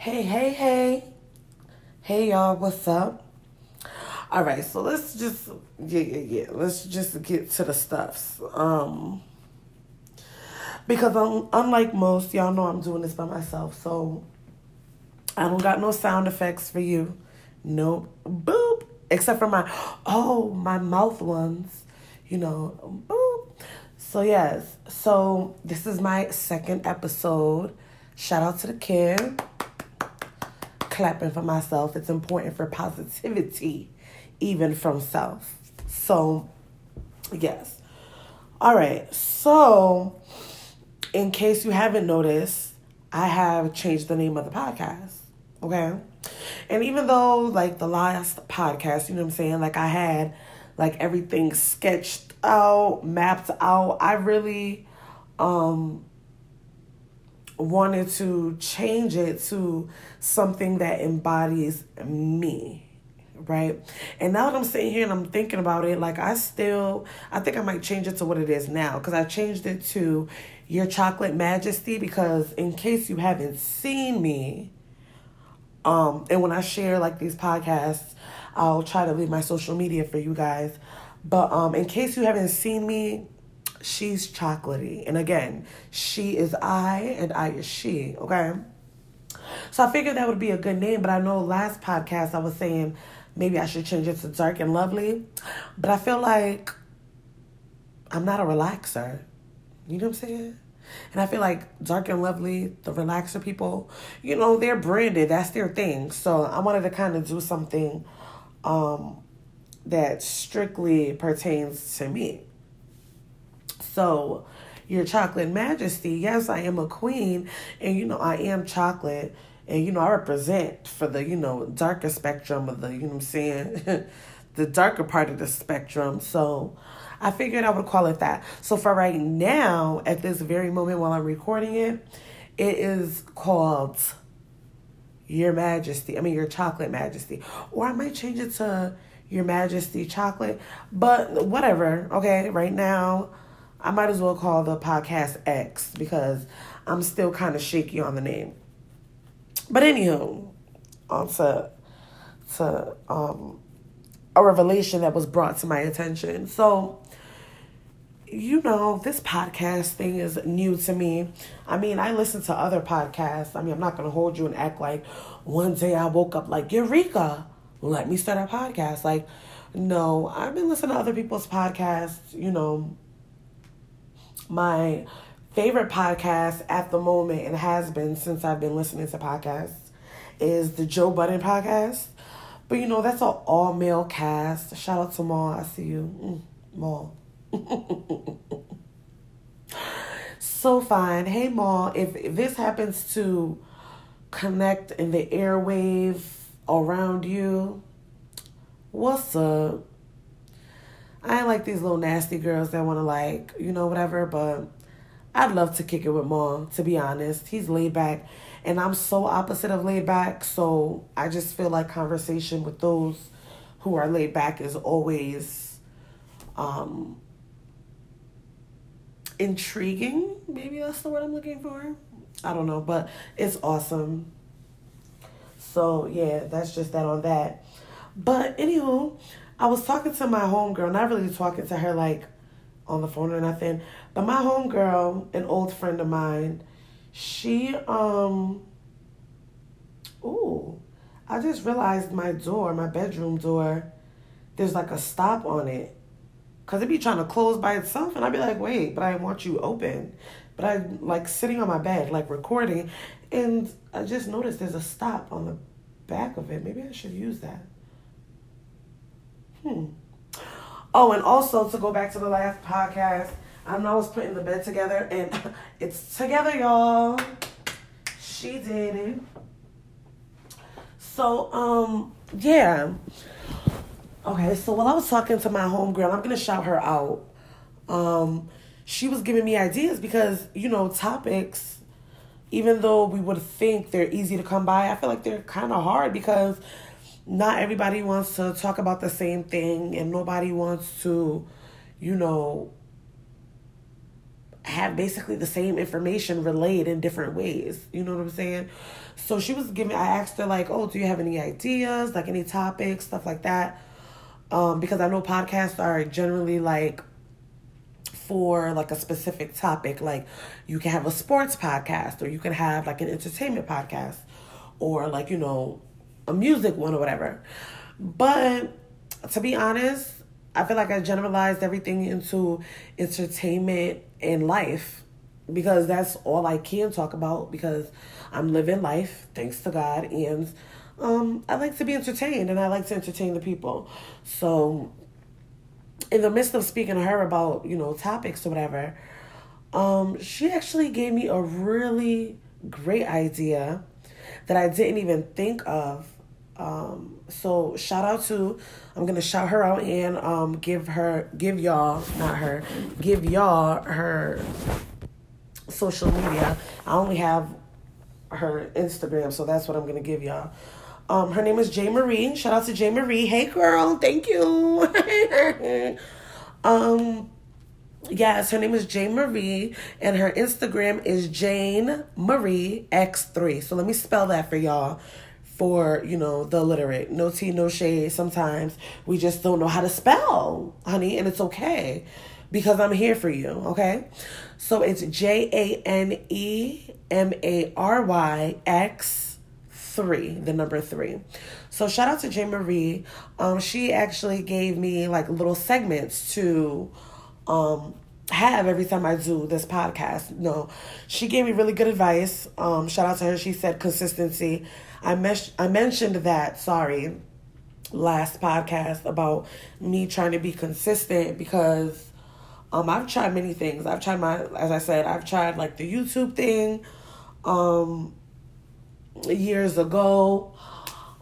Hey, hey, hey. Hey, y'all, what's up? All right, so let's just, yeah, yeah, yeah. Let's just get to the stuffs. Um, because I'm, unlike most, y'all know I'm doing this by myself, so I don't got no sound effects for you. Nope. Boop. Except for my, oh, my mouth ones. You know, boop. So, yes. So, this is my second episode. Shout out to the kid. Clapping for myself. It's important for positivity, even from self. So, yes. All right. So, in case you haven't noticed, I have changed the name of the podcast. Okay. And even though, like, the last podcast, you know what I'm saying? Like, I had, like, everything sketched out, mapped out. I really, um, wanted to change it to something that embodies me right? And now that i'm sitting here and i'm thinking about it like i still i think i might change it to what it is now because i changed it to your chocolate majesty because in case you haven't seen me um and when i share like these podcasts i'll try to leave my social media for you guys. But um in case you haven't seen me she's chocolatey. And again, she is I and I is she, okay? So I figured that would be a good name, but I know last podcast I was saying maybe I should change it to dark and lovely. But I feel like I'm not a relaxer. You know what I'm saying? And I feel like dark and lovely, the relaxer people, you know, they're branded. That's their thing. So I wanted to kind of do something um, that strictly pertains to me. So, your chocolate majesty, yes, I am a queen, and you know, I am chocolate, and you know, I represent for the, you know, darker spectrum of the, you know I'm saying, the darker part of the spectrum. So, I figured I would call it that. So, for right now, at this very moment while I'm recording it, it is called Your Majesty. I mean, Your Chocolate Majesty. Or I might change it to Your Majesty Chocolate, but whatever, okay, right now I might as well call the podcast X because I'm still kind of shaky on the name. But anywho, on to, to um, a revelation that was brought to my attention. So, you know, this podcast thing is new to me. I mean, I listen to other podcasts. I mean, I'm not going to hold you and act like one day I woke up like, Eureka, let me start a podcast. Like, no, I've been listening to other people's podcasts, you know, my favorite podcast at the moment and has been since I've been listening to podcasts is the Joe Budden podcast. But you know, that's an all male cast. Shout out to Mal. I see you. Mm, Mal. so fine. Hey Mal, if, if this happens to connect in the airwave around you, what's up? I ain't like these little nasty girls that want to like, you know, whatever, but I'd love to kick it with Mal, to be honest. He's laid back, and I'm so opposite of laid back, so I just feel like conversation with those who are laid back is always um, intriguing. Maybe that's the word I'm looking for. I don't know, but it's awesome. So, yeah, that's just that on that. But, anywho, I was talking to my homegirl, not really talking to her like on the phone or nothing, but my homegirl, an old friend of mine, she um ooh, I just realized my door, my bedroom door, there's like a stop on it. Cause it be trying to close by itself and I'd be like, wait, but I want you open. But I'm like sitting on my bed, like recording, and I just noticed there's a stop on the back of it. Maybe I should use that. Hmm. Oh, and also to go back to the last podcast, I know I was putting the bed together and it's together, y'all. She did it. So, um, yeah. Okay, so while I was talking to my homegirl, I'm gonna shout her out. Um, she was giving me ideas because, you know, topics, even though we would think they're easy to come by, I feel like they're kind of hard because not everybody wants to talk about the same thing and nobody wants to, you know, have basically the same information relayed in different ways. You know what I'm saying? So she was giving, I asked her, like, oh, do you have any ideas, like any topics, stuff like that? Um, because I know podcasts are generally like for like a specific topic. Like you can have a sports podcast or you can have like an entertainment podcast or like, you know, a music one or whatever. But to be honest, I feel like I generalized everything into entertainment and life because that's all I can talk about because I'm living life, thanks to God, and um, I like to be entertained and I like to entertain the people. So, in the midst of speaking to her about, you know, topics or whatever, um, she actually gave me a really great idea that I didn't even think of. Um, so shout out to I'm gonna shout her out and um, give her give y'all not her give y'all her social media. I only have her Instagram, so that's what I'm gonna give y'all. Um, her name is J Marie. Shout out to J Marie. Hey girl, thank you. um, yes, her name is Jane Marie, and her Instagram is Jane Marie X3. So let me spell that for y'all for you know the illiterate no tea no shade sometimes we just don't know how to spell honey and it's okay because i'm here for you okay so it's j-a-n-e-m-a-r-y-x 3 the number 3 so shout out to jane marie um she actually gave me like little segments to um have every time I do this podcast. No, she gave me really good advice. Um, shout out to her. She said consistency. I mes- I mentioned that, sorry, last podcast about me trying to be consistent because um I've tried many things. I've tried my as I said, I've tried like the YouTube thing um years ago.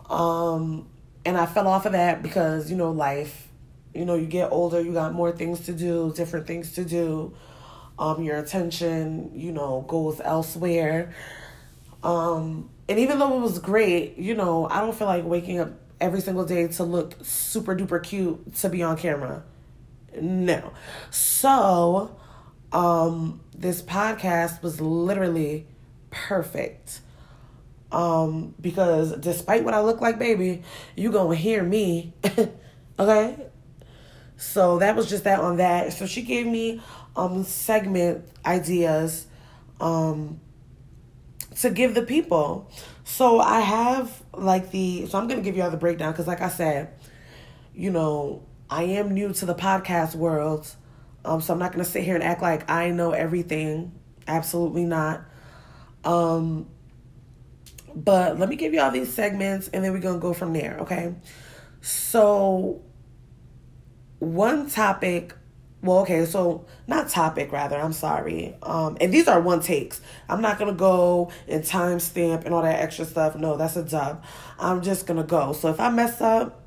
Um and I fell off of that because, you know, life, you know, you get older, you got more things to do, different things to do. Um your attention, you know, goes elsewhere. Um and even though it was great, you know, I don't feel like waking up every single day to look super duper cute to be on camera. No. So, um, this podcast was literally perfect. Um, because despite what I look like, baby, you gonna hear me. okay? So that was just that on that. So she gave me um segment ideas. Um to give the people. So I have like the so I'm gonna give you all the breakdown because like I said, you know, I am new to the podcast world. Um, so I'm not gonna sit here and act like I know everything. Absolutely not. Um but let me give you all these segments and then we're gonna go from there, okay? So one topic well okay so not topic rather i'm sorry. Um and these are one takes. I'm not gonna go and timestamp and all that extra stuff. No that's a dub. I'm just gonna go. So if i mess up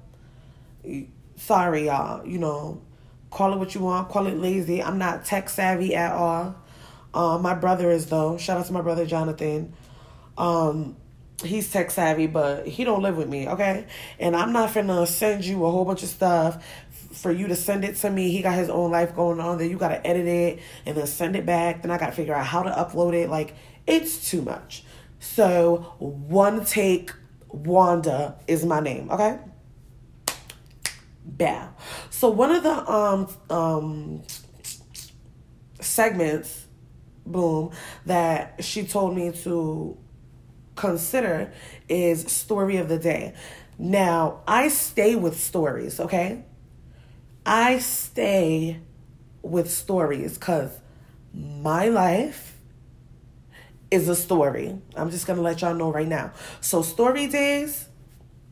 sorry y'all. You know call it what you want. Call it lazy. I'm not tech savvy at all. Um my brother is though. Shout out to my brother jonathan. Um he's tech savvy, but he don't live with me, okay? And I'm not finna send you a whole bunch of stuff for you to send it to me. He got his own life going on. Then you gotta edit it and then send it back. Then I gotta figure out how to upload it. Like it's too much. So one take Wanda is my name, okay? Bow. So one of the um um segments, boom, that she told me to consider is story of the day. Now, I stay with stories, okay? I stay with stories because my life is a story. I'm just gonna let y'all know right now. So story days,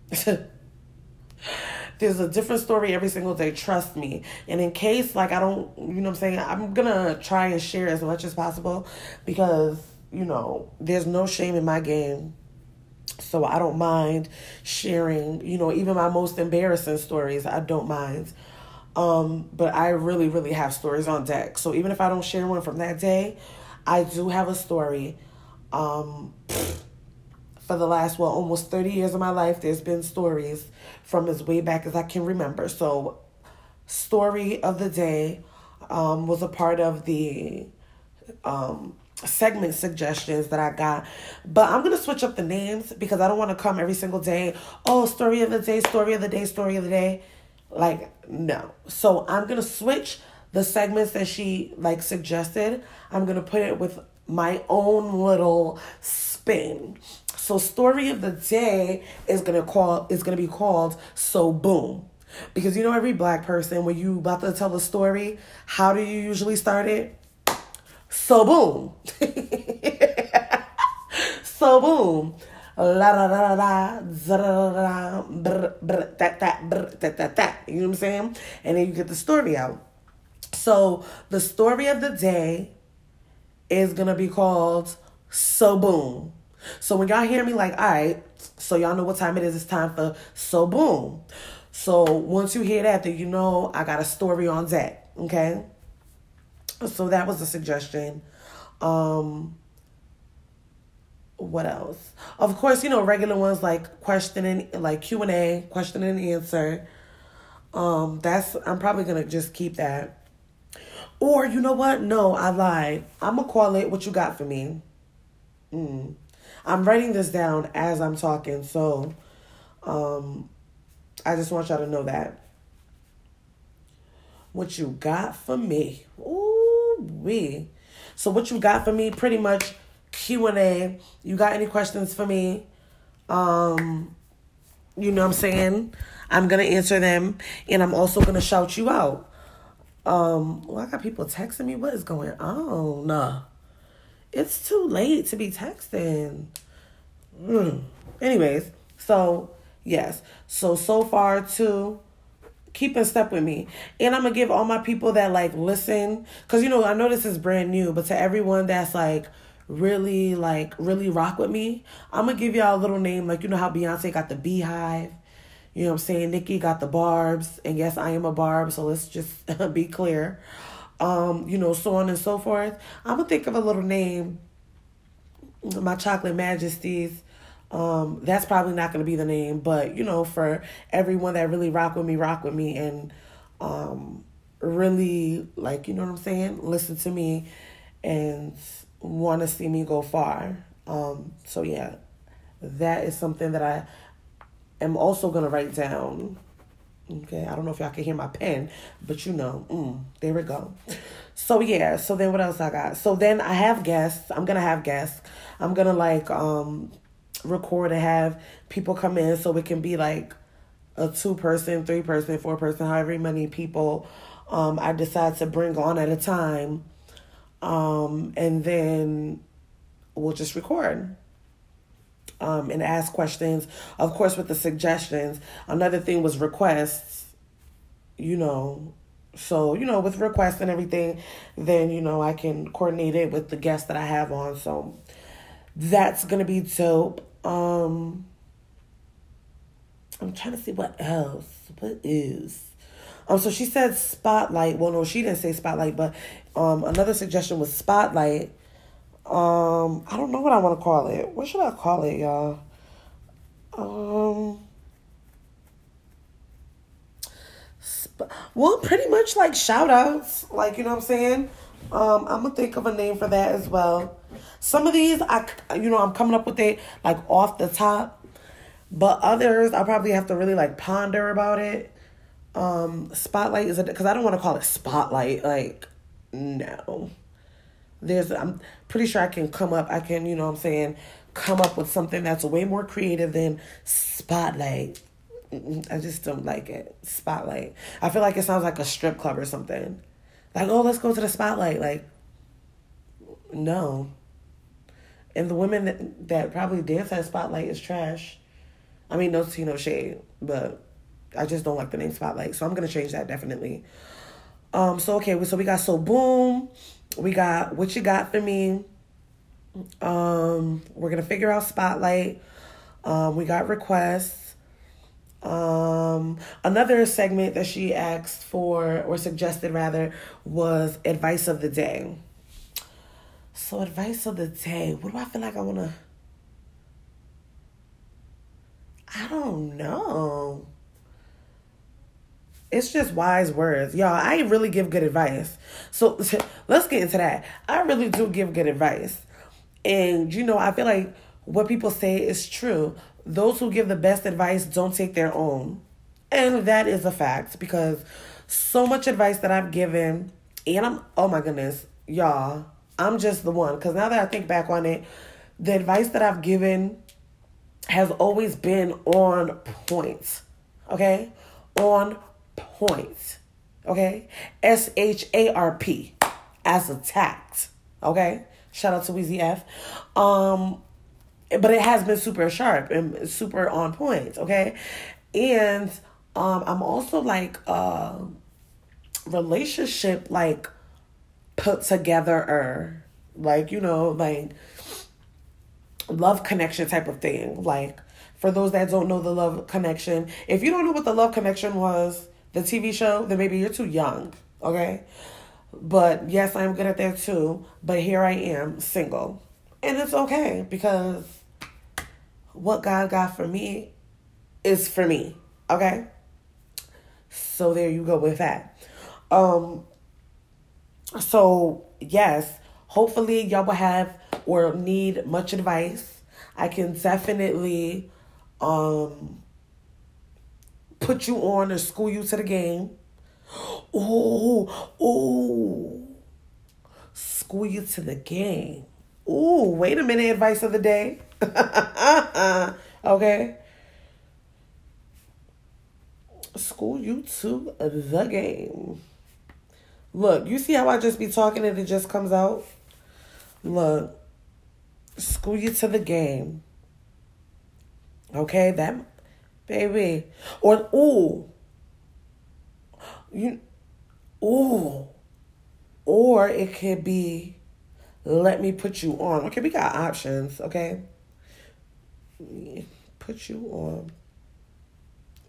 there's a different story every single day, trust me. And in case like I don't you know what I'm saying, I'm gonna try and share as much as possible because, you know, there's no shame in my game. So I don't mind sharing, you know, even my most embarrassing stories, I don't mind. Um, but I really, really have stories on deck. So even if I don't share one from that day, I do have a story. Um, for the last, well, almost 30 years of my life, there's been stories from as way back as I can remember. So, story of the day um, was a part of the um segment suggestions that I got. But I'm gonna switch up the names because I don't want to come every single day. Oh, story of the day, story of the day, story of the day. Like no. So I'm gonna switch the segments that she like suggested. I'm gonna put it with my own little spin. So story of the day is gonna call is gonna be called So Boom. Because you know every black person when you about to tell a story, how do you usually start it? So boom. so boom. La da da da da da da brr that that that that that. You know what I'm saying? And then you get the story out. So the story of the day is gonna be called So Boom. So when y'all hear me like, all right, so y'all know what time it is, it's time for So Boom. So once you hear that, then you know I got a story on that. Okay. So that was a suggestion. Um what else? Of course, you know, regular ones like questioning like Q and A, question and answer. Um, that's I'm probably gonna just keep that. Or you know what? No, I lied. I'm gonna call it what you got for me. Mm. I'm writing this down as I'm talking, so um I just want y'all to know that. What you got for me? Ooh, we. So what you got for me? Pretty much Q and A. You got any questions for me? Um, you know what I'm saying? I'm gonna answer them, and I'm also gonna shout you out. Um, well, I got people texting me. What is going on? Nah. It's too late to be texting. Mm. Anyways, so yes. So so far too keep in step with me. And I'm gonna give all my people that like listen, cause you know I know this is brand new, but to everyone that's like really like really rock with me, I'm gonna give y'all a little name. Like you know how Beyonce got the Beyhive, you know what I'm saying? Nicki got the Barb's, and yes, I am a Barb. So let's just be clear. Um, you know, so on and so forth. I'm gonna think of a little name. My Chocolate Majesties um, that's probably not to be the name, but you know, for everyone that really rock with me, rock with me, and um, really like, you know what I'm saying, listen to me, and want to see me go far. Um, so yeah, that is something that I am also to write down. Okay, I don't know if y'all can hear my pen, but you know, mm, there we go. So yeah, so then what else I got? So then I have guests. I'm gonna have guests. I'm gonna like um record and have people come in so it can be like a two person, three person, four person, however many people um, I decide to bring on at a time. Um, and then we'll just record um, and ask questions. Of course, with the suggestions. Another thing was requests, you know. So, you know, with requests and everything, then, you know, I can coordinate it with the guests that I have on. So that's going to be dope. Um, I'm trying to see what else. What is? Um, so she said spotlight. Well, no, she didn't say spotlight, but um, another suggestion was spotlight. Um, I don't know what I want to call it. What should I call it, y'all? Um, sp- well, pretty much like shout outs. Like, you know what I'm saying? Um, I'm gonna think of a name for that as well. Some of these, I you know, I'm coming up with it like off the top, but others I probably have to really like ponder about it. Um, spotlight is because I don't want to call it spotlight. Like, no, there's I'm pretty sure I can come up. I can you know what I'm saying come up with something that's way more creative than spotlight. I just don't like it. Spotlight. I feel like it sounds like a strip club or something. Like, oh, let's go to the spotlight. Like, no. And the women that, that probably dance at Spotlight is trash. I mean, no tea, no shade, but I just don't like the name Spotlight. So I'm gonna change that definitely. Um, so okay, so we got so boom, we got what you got for me. Um, we're gonna figure out Spotlight. Um, we got requests. Um, another segment that she asked for or suggested rather was advice of the day. So, advice of the day. What do I feel like I want to? I don't know. It's just wise words. Y'all, I really give good advice. So, let's get into that. I really do give good advice. And, you know, I feel like what people say is true. Those who give the best advice don't take their own. And that is a fact because so much advice that I've given, and I'm, oh my goodness, y'all, I'm just the one. Because now that I think back on it, the advice that I've given has always been on point. Okay? On point. Okay? S H A R P. As attacked. Okay? Shout out to Weezy F. Um, but it has been super sharp and super on point. Okay? And um, I'm also like uh relationship like put together like you know like love connection type of thing like for those that don't know the love connection if you don't know what the love connection was the tv show then maybe you're too young okay? But yes i'm good at that too but here i am single. And it's okay because what god got for me is for me okay? So there you go with that. Um so yes hopefully y'all will have or need much advice. I can definitely um put you on or school you to the game. Oh oh school you to the game. Oh wait a minute advice of the day. Okay. School you to the game. Look, you see how I just be talking and it just comes out? Look, school you to the game. Okay, that baby. Or ooh. You ooh. Or it could be let me put you on. Okay, we got options, okay? Put you on.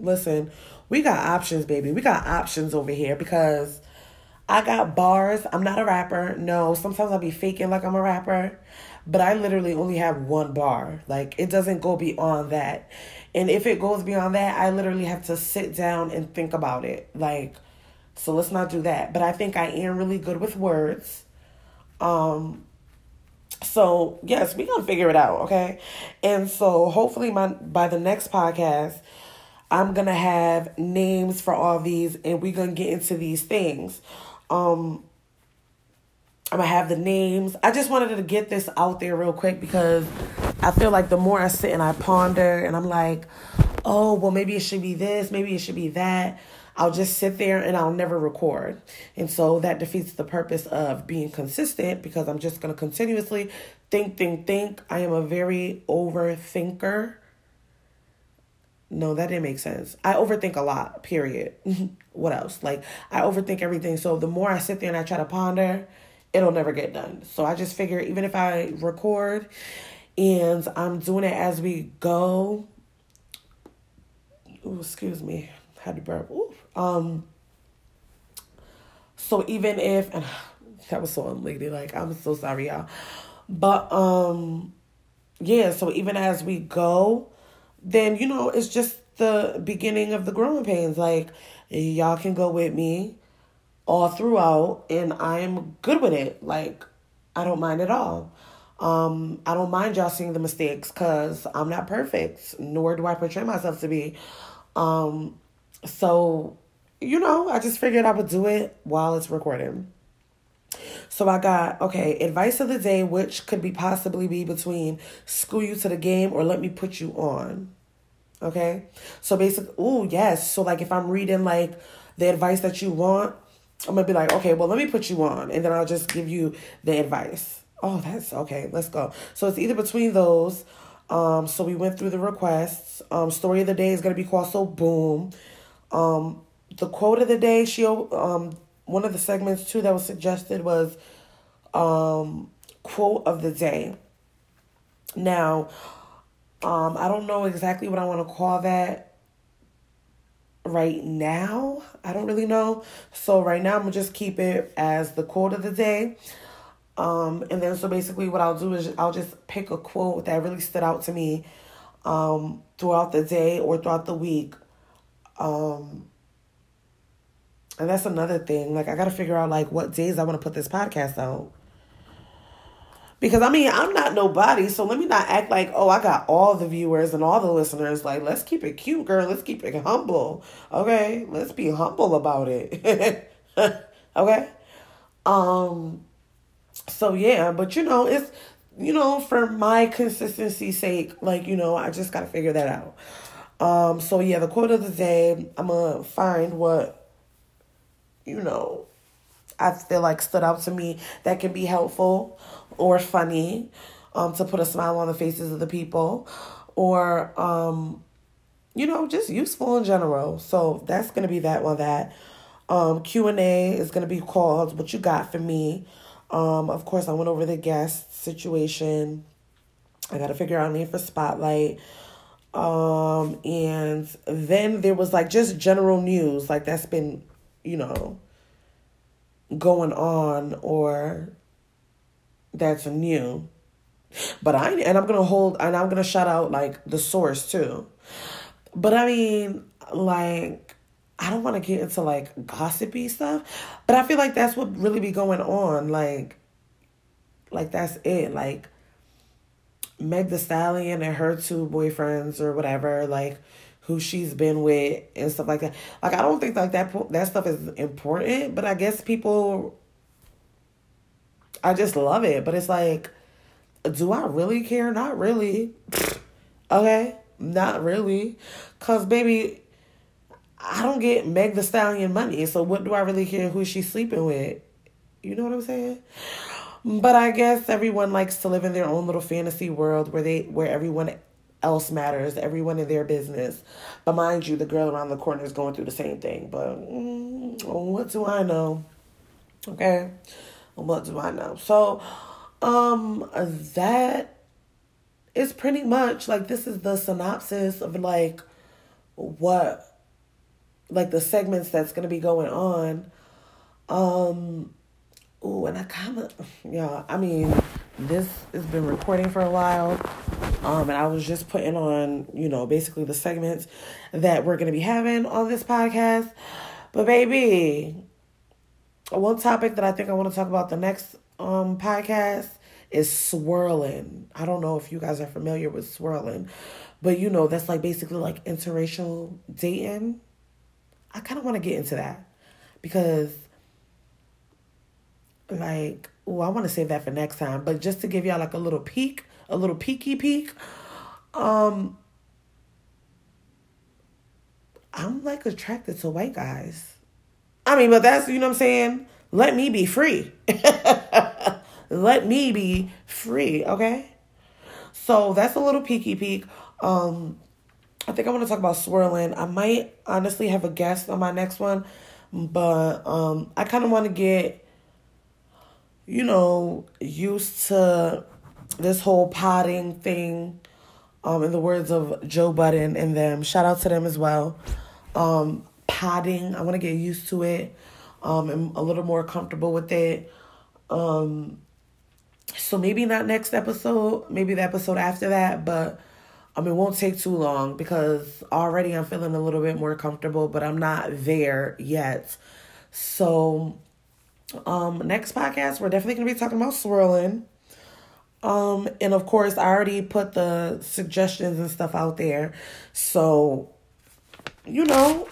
Listen, we got options, baby. We got options over here because I got bars. I'm not a rapper. No, sometimes I'll be faking like I'm a rapper, but I literally only have one bar. Like it doesn't go beyond that. And if it goes beyond that, I literally have to sit down and think about it. Like so let's not do that. But I think I am really good with words. Um so yes, we gonna figure it out, okay? And so hopefully my by the next podcast, I'm gonna have names for all these and we're gonna get into these things. Um, I'm gonna have the names. I just wanted to get this out there real quick because I feel like the more I sit and I ponder and I'm like, oh, well, maybe it should be this, maybe it should be that. I'll just sit there and I'll never record. And so that defeats the purpose of being consistent because I'm just going to continuously think, think, think. I am a very overthinker. No, that didn't make sense. I overthink a lot, period. what else? Like, I overthink everything. So the more I sit there and I try to ponder, it'll never get done. So I just figure even if I record and I'm doing it as we go. Ooh, excuse me. Had to burp. Ooh. Um, so even if, and that was so unladylike. I'm so sorry, y'all. But, um, yeah, so even as we go, then you know it's just the beginning of the growing pains. Like y'all can go with me all throughout, and I'm good with it. Like I don't mind at all. Um, I don't mind y'all seeing the mistakes because I'm not perfect, nor do I portray myself to be. Um, so, you know, I just figured I would do it while it's recording. So I got, okay, advice of the day, which could be possibly be between school you to the game or let me put you on. Okay. So basically, oh, yes. So like if I'm reading like the advice that you want, I'm going to be like, okay, well, let me put you on and then I'll just give you the advice. Oh, that's okay. Let's go. So it's either between those. Um, so we went through the requests. Um, story of the day is to be called So Boom. Um, the quote of the day, she um one of the segments too that was suggested was um quote of the day. Now, um, I don't know exactly what I want to call that right now. I don't really know. So right now I'm gonna just keep it as the quote of the day. Um, and then so basically what I'll do is I'll just pick a quote that really stood out to me um, throughout the day or throughout the week. Um, And that's another thing. Like I gotta figure out like what days I want to put this podcast out. Because I mean, I'm not nobody, so let me not act like, oh, I got all the viewers and all the listeners. Like, let's keep it cute, girl. Let's keep it humble. Okay? Let's be humble about it. okay? Um so yeah, but you know, it's you know, for my consistency sake, like, you know, I just gotta figure that out. Um, so yeah, the quote of the day, I'm gonna find what, you know, I feel like stood out to me that can be helpful or funny, um, to put a smile on the faces of the people, or um, you know, just useful in general. So that's gonna be that one. That um, Q and A is gonna be called "What You Got for Me." Um, of course, I went over the guest situation. I got to figure out a name for Spotlight. Um, and then there was like just general news, like that's been, you know, going on or that's new. But I and I'm gonna hold and I'm gonna shout out like the source too. But I mean, like I don't want to get into like gossipy stuff, but I feel like that's what really be going on. Like, like that's it. Like Meg the Stallion and her two boyfriends or whatever, like who she's been with and stuff like that. Like I don't think like that that stuff is important, but I guess people I just love it, but it's like do I really care? Not really. okay? Not really. Cuz baby I don't get Meg the Stallion money, so what do I really care who she's sleeping with? You know what I'm saying? But I guess everyone likes to live in their own little fantasy world where they where everyone else matters, everyone in their business. But mind you, the girl around the corner is going through the same thing. But mm, what do I know? Okay, what do I know? So, um, that is pretty much like this is the synopsis of like what like the segments that's gonna be going on. Um oh, and I kinda yeah, I mean, this has been recording for a while. Um, and I was just putting on, you know, basically the segments that we're gonna be having on this podcast. But baby, one topic that I think I want to talk about the next um podcast is swirling. I don't know if you guys are familiar with swirling, but you know that's like basically like interracial dating. I kind of want to get into that because, like, oh, I want to save that for next time. But just to give y'all like a little peek, a little peeky peek, um, I'm like attracted to white guys. I mean, but that's you know what I'm saying. Let me be free. Let me be free, okay? So that's a little peeky peek. Um, I think I want to talk about swirling. I might honestly have a guest on my next one, but um, I kind of want to get, you know, used to this whole podding thing. Um, in the words of Joe Budden and them, shout out to them as well. Um, podding, I want to get used to it. Um, I'm a little more comfortable with it. Um, so maybe not next episode, maybe the episode after that, but Mean, it won't take too long because already I'm feeling a little bit more comfortable, but I'm not there yet. So, um, next podcast, we're definitely gonna be talking about swirling. Um, and of course, I already put the suggestions and stuff out there. So, you know,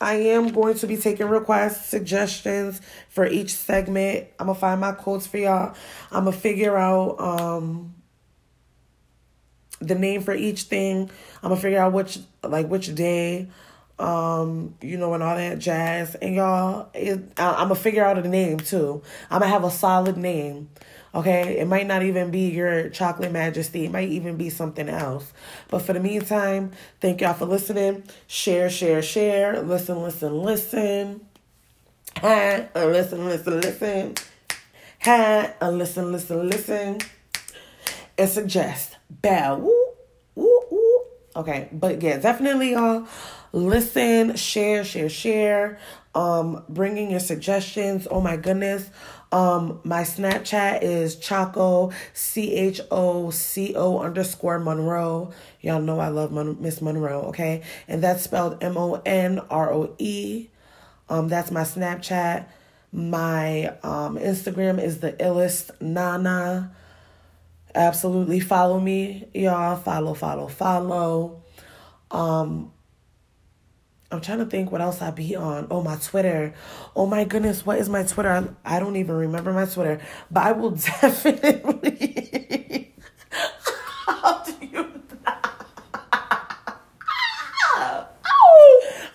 I am going to be taking requests, suggestions for each segment. I'm gonna find my quotes for y'all. I'm gonna figure out um the name for each thing. I'm gonna figure out which like which day, um, you know, and all that jazz. And y'all, it, I'm gonna figure out a name too. I'm gonna have a solid name. Okay, it might not even be your chocolate majesty. It might even be something else. But for the meantime, thank y'all for listening. Share, share, share. Listen, listen, listen. Hi, listen, listen, listen. Hi, listen, listen, listen. And suggest bow. Woo, woo, woo. Okay, but yeah, definitely uh listen, share, share, share. Um, bringing your suggestions. Oh my goodness. Um, my Snapchat is Choco C H O C O underscore Monroe. Y'all know I love Miss Monroe. Okay, and that's spelled M O N R O E. Um, that's my Snapchat. My um, Instagram is the illest Nana. Absolutely follow me, y'all. Follow, follow, follow. Um, I'm trying to think what else I be on. Oh, my Twitter. Oh my goodness, what is my Twitter? I, I don't even remember my Twitter, but I will definitely. How do you?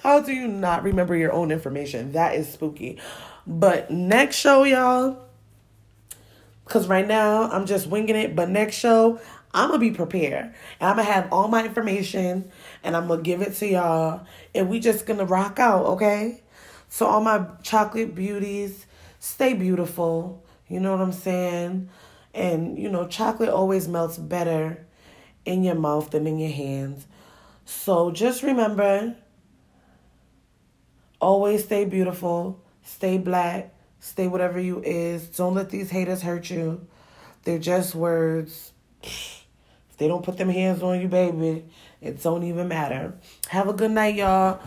How do you not remember your own information? That is spooky. But next show, y'all. Because right now I'm just winging it. But next show, I'm going to be prepared. And I'm going to have all my information and I'm going to give it to y'all. And we just going to rock out, okay? So, all my chocolate beauties, stay beautiful. You know what I'm saying? And, you know, chocolate always melts better in your mouth than in your hands. So, just remember always stay beautiful, stay black, stay whatever you is. Don't let these haters hurt you. They're just words. If they don't put them hands on you, baby, it don't even matter. Have a good night, y'all.